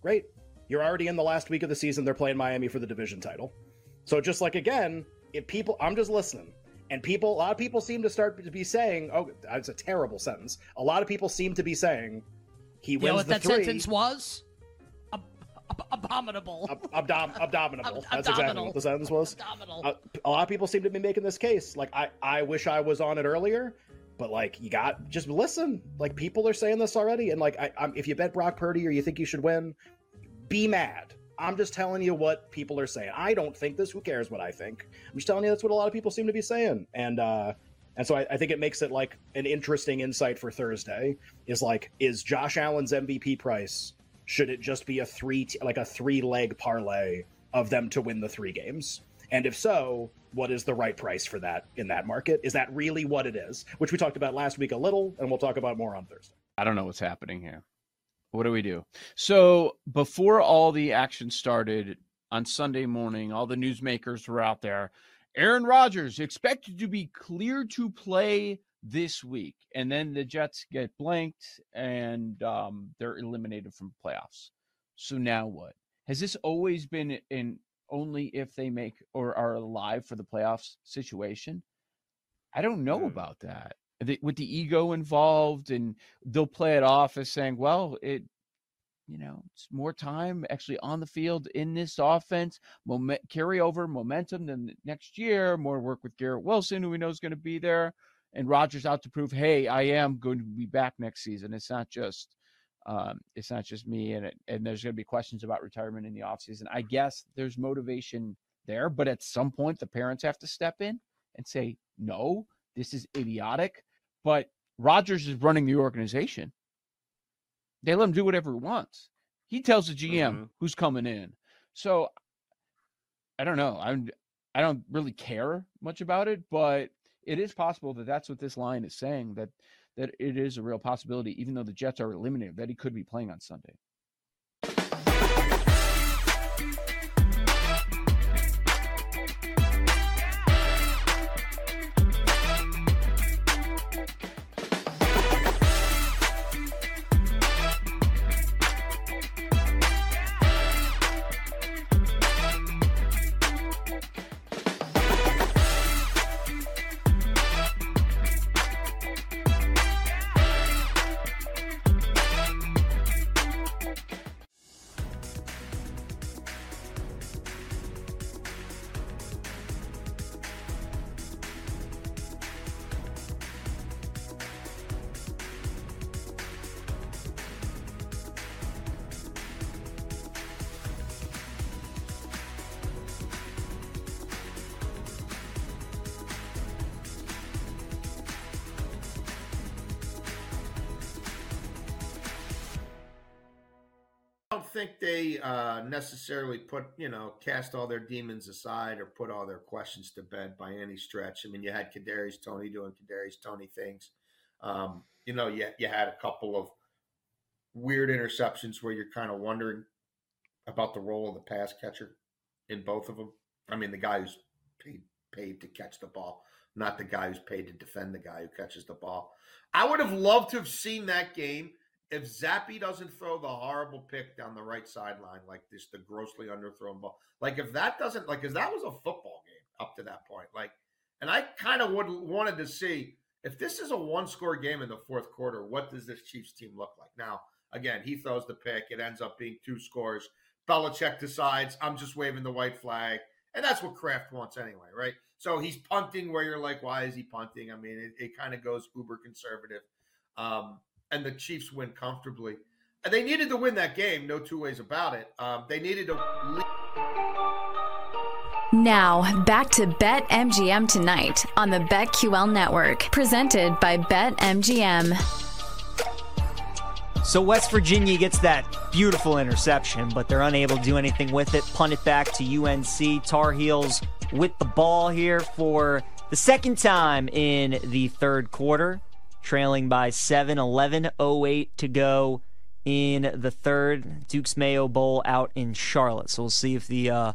Great. You're already in the last week of the season. They're playing Miami for the division title. So just like again, if people, I'm just listening, and people, a lot of people seem to start to be saying, "Oh, that's a terrible sentence." A lot of people seem to be saying, "He wins you know what the that three. sentence was? Abominable. Ab- abdom- abdominable. That's abdominal. exactly what the sentence was. Abdominal. Uh, a lot of people seem to be making this case. Like, I, I wish I was on it earlier, but like, you got just listen. Like, people are saying this already, and like, I, I'm, if you bet Brock Purdy or you think you should win, be mad. I'm just telling you what people are saying. I don't think this. Who cares what I think? I'm just telling you that's what a lot of people seem to be saying, and uh, and so I, I think it makes it like an interesting insight for Thursday. Is like, is Josh Allen's MVP price? Should it just be a three t- like a three leg parlay of them to win the three games? And if so what is the right price for that in that market? Is that really what it is? Which we talked about last week a little and we'll talk about more on thursday. I don't know what's happening here. What do we do? So before all the action started on sunday morning all the newsmakers were out there. Aaron rodgers expected to be cleared to play this week, and then the Jets get blanked and um, they're eliminated from playoffs. So now what? Has this always been in only if they make or are alive for the playoffs situation? I don't know about that. With the ego involved, and they'll play it off as saying, "Well, it you know, it's more time actually on the field in this offense, moment, carry over momentum than next year, more work with Garrett Wilson, who we know is going to be there and Rodgers out to prove, hey, I am going to be back next season. It's not just um, it's not just me, and it, and there's going to be questions about retirement in the offseason. I guess there's motivation there, but at some point the parents have to step in and say, no, this is idiotic. But Rodgers is running the organization. They let him do whatever he wants. He tells the GM mm-hmm. who's coming in. So I don't know. I'm I don't really care much about it, but it is possible that that's what this line is saying that that it is a real possibility, even though the Jets are eliminated, that he could be playing on Sunday. Necessarily put, you know, cast all their demons aside or put all their questions to bed by any stretch. I mean, you had Kadarius Toney doing Kadarius Toney things. Um, you know, you, you had a couple of weird interceptions where you're kind of wondering about the role of the pass catcher in both of them. I mean, the guy who's paid paid to catch the ball, not the guy who's paid to defend the guy who catches the ball. I would have loved to have seen that game if Zappe doesn't throw the horrible pick down the right sideline like this, the grossly underthrown ball. Like if that doesn't like, because that was a football game up to that point. Like, and I kind of would wanted to see if this is a one-score game in the fourth quarter. What does this Chiefs team look like? Now, again, he throws the pick. It ends up being two scores. Belichick decides I'm just waving the white flag, and that's what Kraft wants anyway, right? So he's punting where you're like, why is he punting? I mean, it, it kind of goes uber conservative. Um, and the Chiefs win comfortably. And they needed to win that game, no two ways about it. Um, they needed to. Now, back to BetMGM tonight on the BetQL network, presented by BetMGM. So West Virginia gets that beautiful interception, but they're unable to do anything with it. Punt it back to UNC. Tar Heels with the ball here for the second time in the third quarter, trailing by 7 11 08 to go in the third. Duke's Mayo Bowl out in Charlotte. So we'll see if the uh,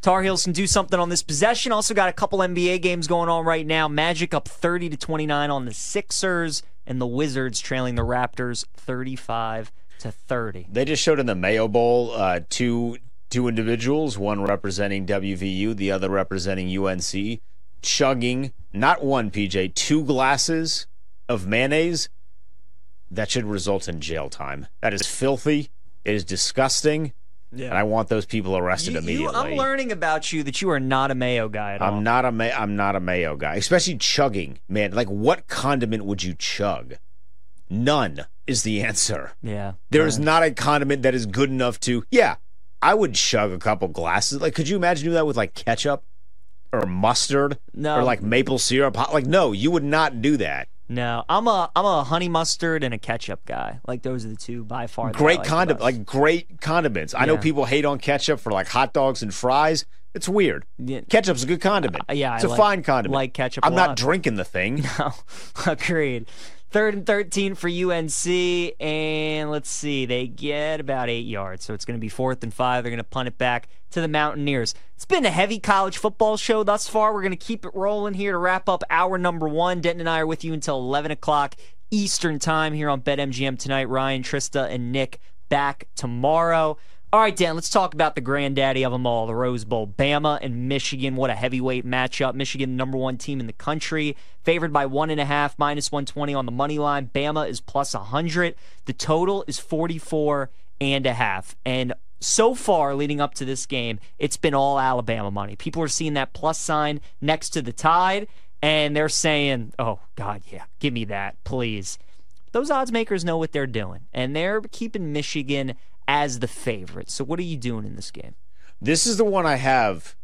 Tar Heels can do something on this possession. Also got a couple NBA games going on right now. Magic up 30 to 29 on the Sixers, and the Wizards trailing the Raptors 35 to 30. They just showed in the Mayo Bowl uh, two two individuals, one representing WVU, the other representing UNC, chugging not one PJ, two glasses of mayonnaise. That should result in jail time. That is filthy. It is disgusting. Yeah. And I want those people arrested You- you- immediately. I'm learning about you that you are not a mayo guy at all. I'm not a ma- I'm not a mayo guy, especially chugging. Man, like what condiment would you chug? None is the answer. Yeah. There is not a condiment that is good enough to. Yeah, I would chug a couple glasses. Like, could you imagine doing that with like ketchup or mustard No. or like maple syrup? Like, no, you would not do that. No, I'm a I'm a honey mustard and a ketchup guy. Like those are the two by far. Great like condiment, like great condiments. I know people hate on ketchup for like hot dogs and fries. It's weird. Ketchup's a good condiment. Uh, yeah, it's I a like- fine condiment. like ketchup I'm not drinking the thing. *laughs* No, agreed. Third and 13 for UNC, and let's see, they get about eight yards, so it's going to be fourth and five. They're going to punt it back to the Mountaineers. It's been a heavy college football show thus far. We're going to keep it rolling here to wrap up hour number one. Denton and I are with you until 11 o'clock Eastern Time here on BetMGM tonight. Ryan, Trysta, and Nick back tomorrow. All right, Dan, let's talk about the granddaddy of them all, the Rose Bowl. Bama and Michigan. What a heavyweight matchup. Michigan, number one team in the country, favored by one and a half, minus 120 on the money line. Bama is plus 100. The total is 44 and a half. And so far, leading up to this game, it's been all Alabama money. People are seeing that plus sign next to the tide, and they're saying, oh, God, yeah, give me that, please those odds makers know what they're doing, and they're keeping Michigan as the favorite. So, what are you doing in this game? This is the one I have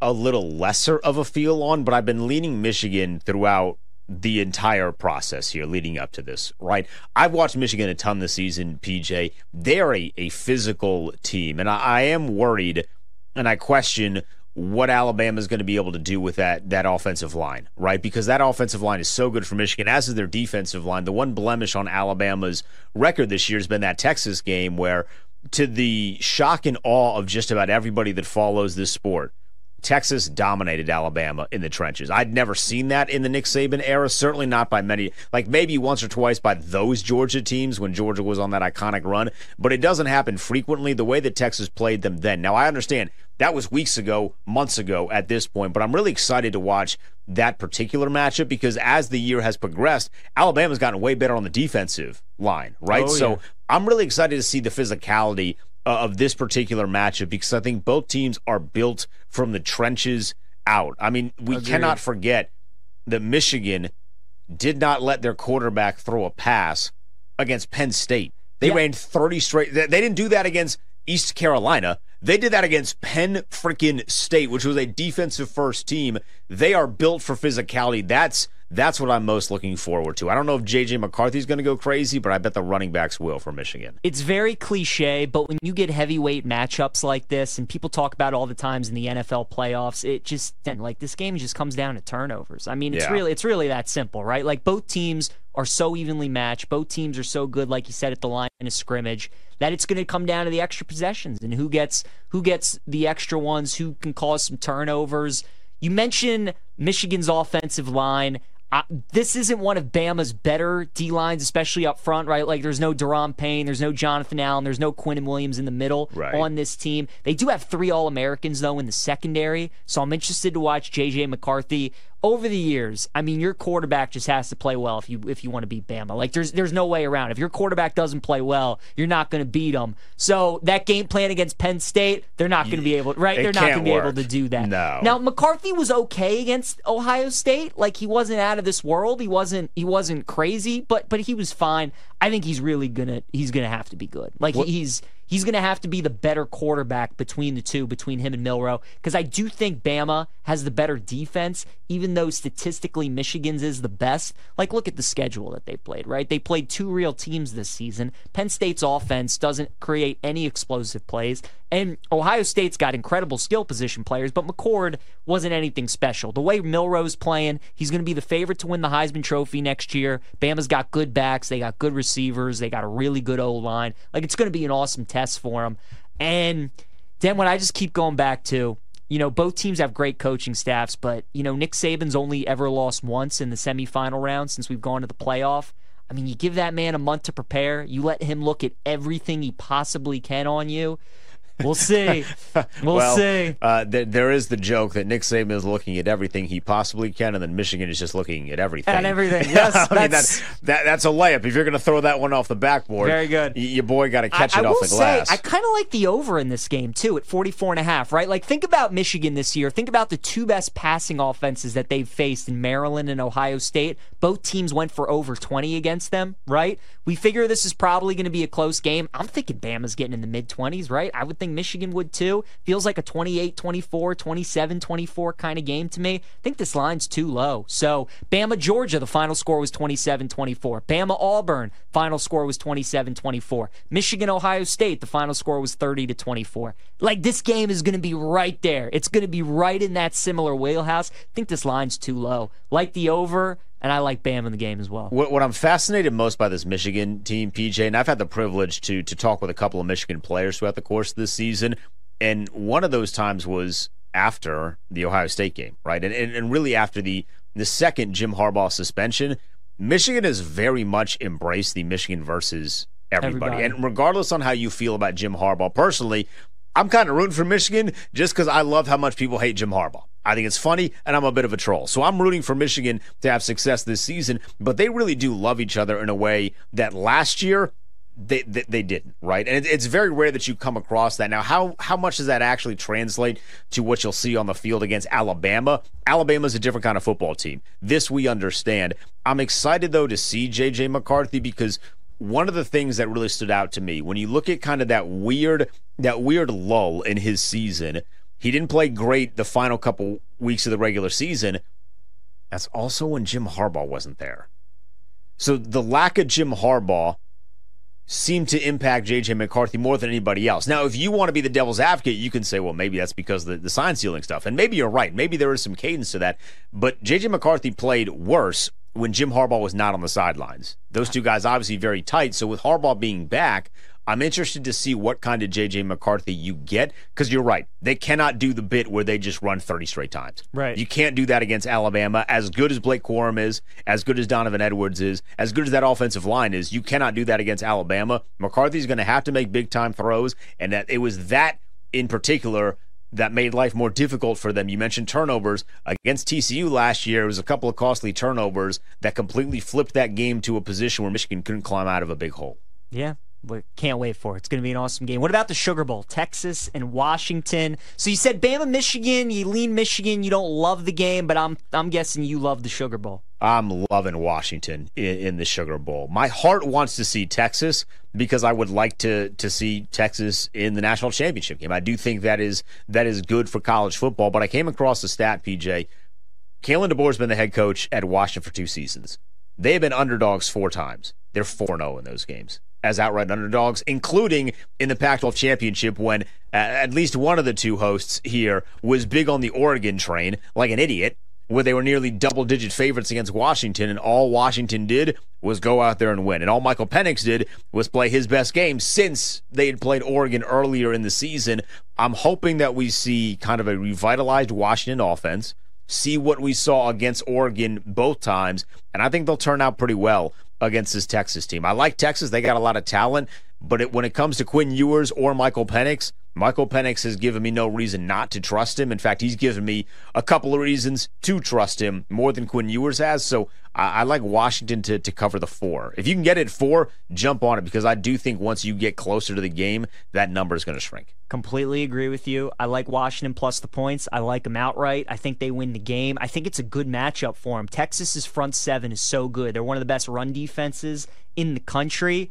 a little lesser of a feel on, but I've been leaning Michigan throughout the entire process here leading up to this, right? I've watched Michigan a ton this season, PJ. They're a, a physical team, and I, I am worried and I question what Alabama is going to be able to do with that that offensive line, right? Because that offensive line is so good for Michigan, as is their defensive line. The one blemish on Alabama's record this year has been that Texas game where, to the shock and awe of just about everybody that follows this sport, Texas dominated Alabama in the trenches. I'd never seen that in the Nick Saban era, certainly not by many, like maybe once or twice by those Georgia teams when Georgia was on that iconic run, but it doesn't happen frequently the way that Texas played them then. Now, I understand that was weeks ago, months ago at this point, but I'm really excited to watch that particular matchup because as the year has progressed, Alabama's gotten way better on the defensive line, right? Oh, so yeah. I'm really excited to see the physicality uh, of this particular matchup because I think both teams are built from the trenches out. I mean, we Agreed. cannot forget that Michigan did not let their quarterback throw a pass against Penn State. They ran 30 straight. They didn't do that against East Carolina. They did that against Penn freaking State, which was a defensive first team. They are built for physicality. That's That's what I'm most looking forward to. I don't know if JJ McCarthy's going to go crazy, but I bet the running backs will for Michigan. It's very cliche, but when you get heavyweight matchups like this, and people talk about all the times in the NFL playoffs, it just like this game just comes down to turnovers. I mean, it's Yeah. really it's really that simple, right? Like both teams are so evenly matched, both teams are so good, like you said at the line of scrimmage, that it's going to come down to the extra possessions and who gets who gets the extra ones, who can cause some turnovers. You mentioned Michigan's offensive line. Uh, this isn't one of Bama's better D lines, especially up front, right? Like there's no Daron Payne, there's no Jonathan Allen, there's no Quinnen Williams in the middle Right. on this team. They do have three All Americans though in the secondary, so I'm interested to watch JJ McCarthy. Over the years, I mean, your quarterback just has to play well if you if you want to beat Bama. Like there's there's no way around. If your quarterback doesn't play well, you're not going to beat them. So that game plan against Penn State, they're not going to be able, right? It they're not going to be able to do that. No. Now McCarthy was okay against Ohio State. Like he wasn't out of this world. He wasn't he wasn't crazy, but but he was fine. I think he's really gonna he's gonna have to be good. Like What- he's he's gonna have to be the better quarterback between the two, between him and Milroe. Because I do think Bama has the better defense, even though statistically Michigan's is the best. Like look at the schedule that they played, right? They played two real teams this season. Penn State's offense doesn't create any explosive plays. And Ohio State's got incredible skill position players, but McCord wasn't anything special. The way Milroe's playing, he's going to be the favorite to win the Heisman Trophy next year. Bama's got good backs, they got good receivers, they got a really good O line. Like it's going to be an awesome test for him. And then what I just keep going back to, you know, both teams have great coaching staffs, but you know, Nick Saban's only ever lost once in the semifinal round since we've gone to the playoff. I mean, you give that man a month to prepare. You let him look at everything he possibly can on you. We'll see. *laughs* We'll well, see. Uh, there, there is the joke that Nick Saban is looking at everything he possibly can, and then Michigan is just looking at everything. At everything, *laughs* yes, I mean, that's- that, that, that's a layup. If you're going to throw that one off the backboard, Very good. y- your boy got to catch I, it I off the glass. say, I kind of like the over in this game too at 44 and a half, right? Like think about Michigan this year. Think about the two best passing offenses that they've faced in Maryland and Ohio State. Both teams went for over 20 against them, right? We figure this is probably going to be a close game. I'm thinking Bama's getting in the mid 20s, right? I would think Michigan would too. Feels like a 28 24, 27 24 kind of game to me. I think this line's too low. So, Bama Georgia, the final score was 27 24. Bama Auburn, final score was 27 24. Michigan Ohio State, the final score was 30 to 24. Like this game is going to be right there. It's going to be right in that similar wheelhouse. I think this line's too low. Like the over, and I like Bam in the game as well. What, what I'm fascinated most by this Michigan team, PJ, and I've had the privilege to to talk with a couple of Michigan players throughout the course of this season, and one of those times was after the Ohio State game, right? And and, and really after the the second Jim Harbaugh suspension, Michigan has very much embraced the Michigan versus everybody. Everybody. And regardless on how you feel about Jim Harbaugh personally, I'm kind of rooting for Michigan just because I love how much people hate Jim Harbaugh. I think it's funny, and I'm a bit of a troll. So I'm rooting for Michigan to have success this season, but they really do love each other in a way that last year they they, they didn't, right? And it, it's very rare that you come across that. Now, how how much does that actually translate to what you'll see on the field against Alabama? Alabama's a different kind of football team. This we understand. I'm excited though to see JJ McCarthy because one of the things that really stood out to me when you look at kind of that weird that weird lull in his season, he didn't play great the final couple weeks of the regular season. That's also when Jim Harbaugh wasn't there. So the lack of Jim Harbaugh seemed to impact JJ McCarthy more than anybody else. Now, if you want to be the devil's advocate, you can say, well, maybe that's because the, the sign stealing stuff. And maybe you're right. Maybe there is some cadence to that. But JJ McCarthy played worse when Jim Harbaugh was not on the sidelines. Those two guys obviously very tight. So with Harbaugh being back, I'm interested to see what kind of JJ McCarthy you get because you're right. They cannot do the bit where they just run 30 straight times. Right. You can't do that against Alabama. As good as Blake Corum is, as good as Donovan Edwards is, as good as that offensive line is, you cannot do that against Alabama. McCarthy's going to have to make big time throws, and that it was that in particular that made life more difficult for them. You mentioned turnovers against TCU last year. It was a couple of costly turnovers that completely flipped that game to a position where Michigan couldn't climb out of a big hole. Yeah. We can't wait for it. It's going to be an awesome game. What about the Sugar Bowl? Texas and Washington. So you said Bama, Michigan. You lean Michigan. You don't love the game, but I'm I'm guessing you love the Sugar Bowl. I'm loving Washington in, in the Sugar Bowl. My heart wants to see Texas because I would like to to see Texas in the national championship game. I do think that is that is good for college football. But I came across a stat, PJ. Kalen DeBoer's been the head coach at Washington for two seasons. They have been underdogs four times. They're 4 0 in those games as outright underdogs, including in the Pac 12 championship when uh, at least one of the two hosts here was big on the Oregon train like an idiot, where they were nearly double digit favorites against Washington, and all Washington did was go out there and win. And all Michael Penix did was play his best game since they had played Oregon earlier in the season. I'm hoping that we see kind of a revitalized Washington offense see what we saw against Oregon both times, and I think they'll turn out pretty well against this Texas team. I like Texas; they got a lot of talent, but it, when it comes to Quinn Ewers or Michael Penix, Michael Penix has given me no reason not to trust him. In fact, he's given me a couple of reasons to trust him more than Quinn Ewers has. So I, I like Washington to, to cover the four. If you can get it four, jump on it because I do think once you get closer to the game, that number is going to shrink. Completely agree with you. I like Washington plus the points. I like them outright. I think they win the game. I think it's a good matchup for them. Texas's front seven is so good. They're one of the best run defenses in the country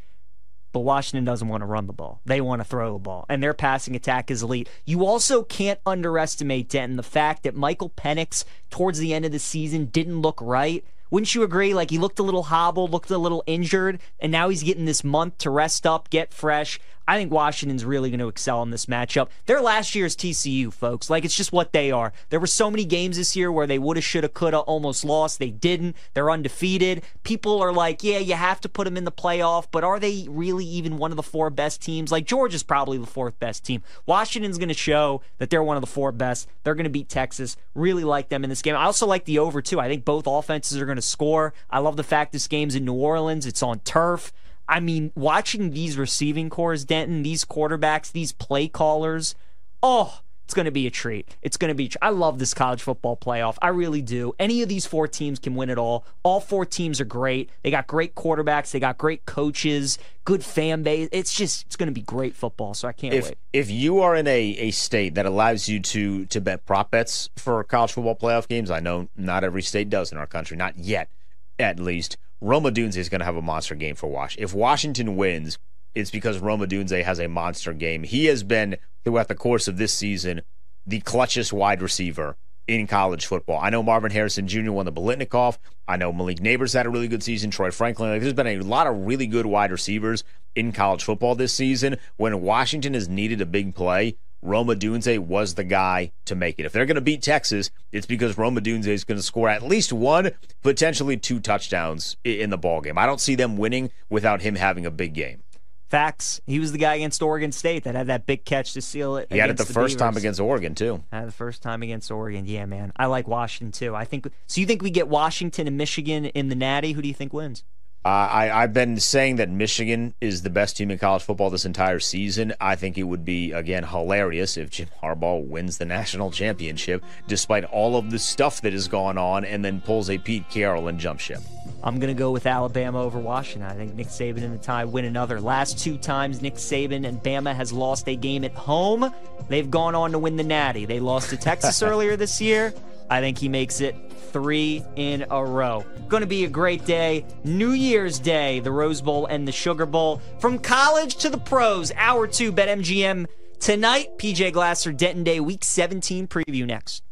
but Washington doesn't want to run the ball. They want to throw the ball, and their passing attack is elite. You also can't underestimate, Denton, the fact that Michael Penix, towards the end of the season, didn't look right. Wouldn't you agree? Like he looked a little hobbled, looked a little injured, and now he's getting this month to rest up, get fresh. I think Washington's really going to excel in this matchup. They're last year's TCU, folks. Like it's just what they are. There were so many games this year where they woulda, shoulda, coulda, almost lost. They didn't. They're undefeated. People are like, yeah, you have to put them in the playoff, but are they really even one of the four best teams? Like Georgia's probably the fourth best team. Washington's going to show that they're one of the four best. They're going to beat Texas. Really like them in this game. I also like the over too. I think both offenses are going to score. I love the fact this game's in New Orleans. It's on turf. I mean, watching these receiving cores, Denton, these quarterbacks, these play callers, oh, it's going to be a treat. It's going to be. I love this college football playoff. I really do. Any of these four teams can win it all. All four teams are great. They got great quarterbacks. They got great coaches. Good fan base. It's just. It's going to be great football. So I can't if, wait. If you are in a, a state that allows you to to bet prop bets for college football playoff games, I know not every state does in our country, not yet, at least. Roma Odunze is going to have a monster game for Wash. If Washington wins, it's because Roma Odunze has a monster game. He has been throughout the course of this season the clutchest wide receiver in college football. I know Marvin Harrison Jr. won the Biletnikoff. I know Malik Nabers had a really good season. Troy Franklin. Like, there's been a lot of really good wide receivers in college football this season. When Washington has needed a big play, Rome Odunze was the guy to make it. If they're going to beat Texas, it's because Roma Odunze is going to score at least one, potentially two touchdowns in the ball game. I don't see them winning without him having a big game. Facts. He was the guy against Oregon State that had that big catch to seal it. He had it the, the first Beavers. time against Oregon too. Had the first time against Oregon. Yeah, man. I like Washington too. I think. So you think we get Washington and Michigan in the Natty? Who do you think wins? Uh, I, I've been saying that Michigan is the best team in college football this entire season. I think it would be, again, hilarious if Jim Harbaugh wins the national championship despite all of the stuff that has gone on and then pulls a Pete Carroll and jump ship. I'm going to go with Alabama over Washington. I think Nick Saban and the Tide win another. Last two times Nick Saban and Bama has lost a game at home, they've gone on to win the Natty. They lost to Texas *laughs* earlier this year. I think he makes it three in a row. Going to be a great day. New Year's Day, the Rose Bowl and the Sugar Bowl. From college to the pros, hour two, BetMGM tonight. PJ Glasser, Denton Day, week 17 preview next.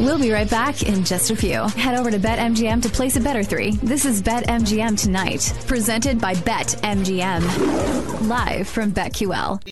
We'll be right back in just a few. Head over to BetMGM to place a better three. This is BetMGM Tonight, presented by BetMGM. Live from BetQL.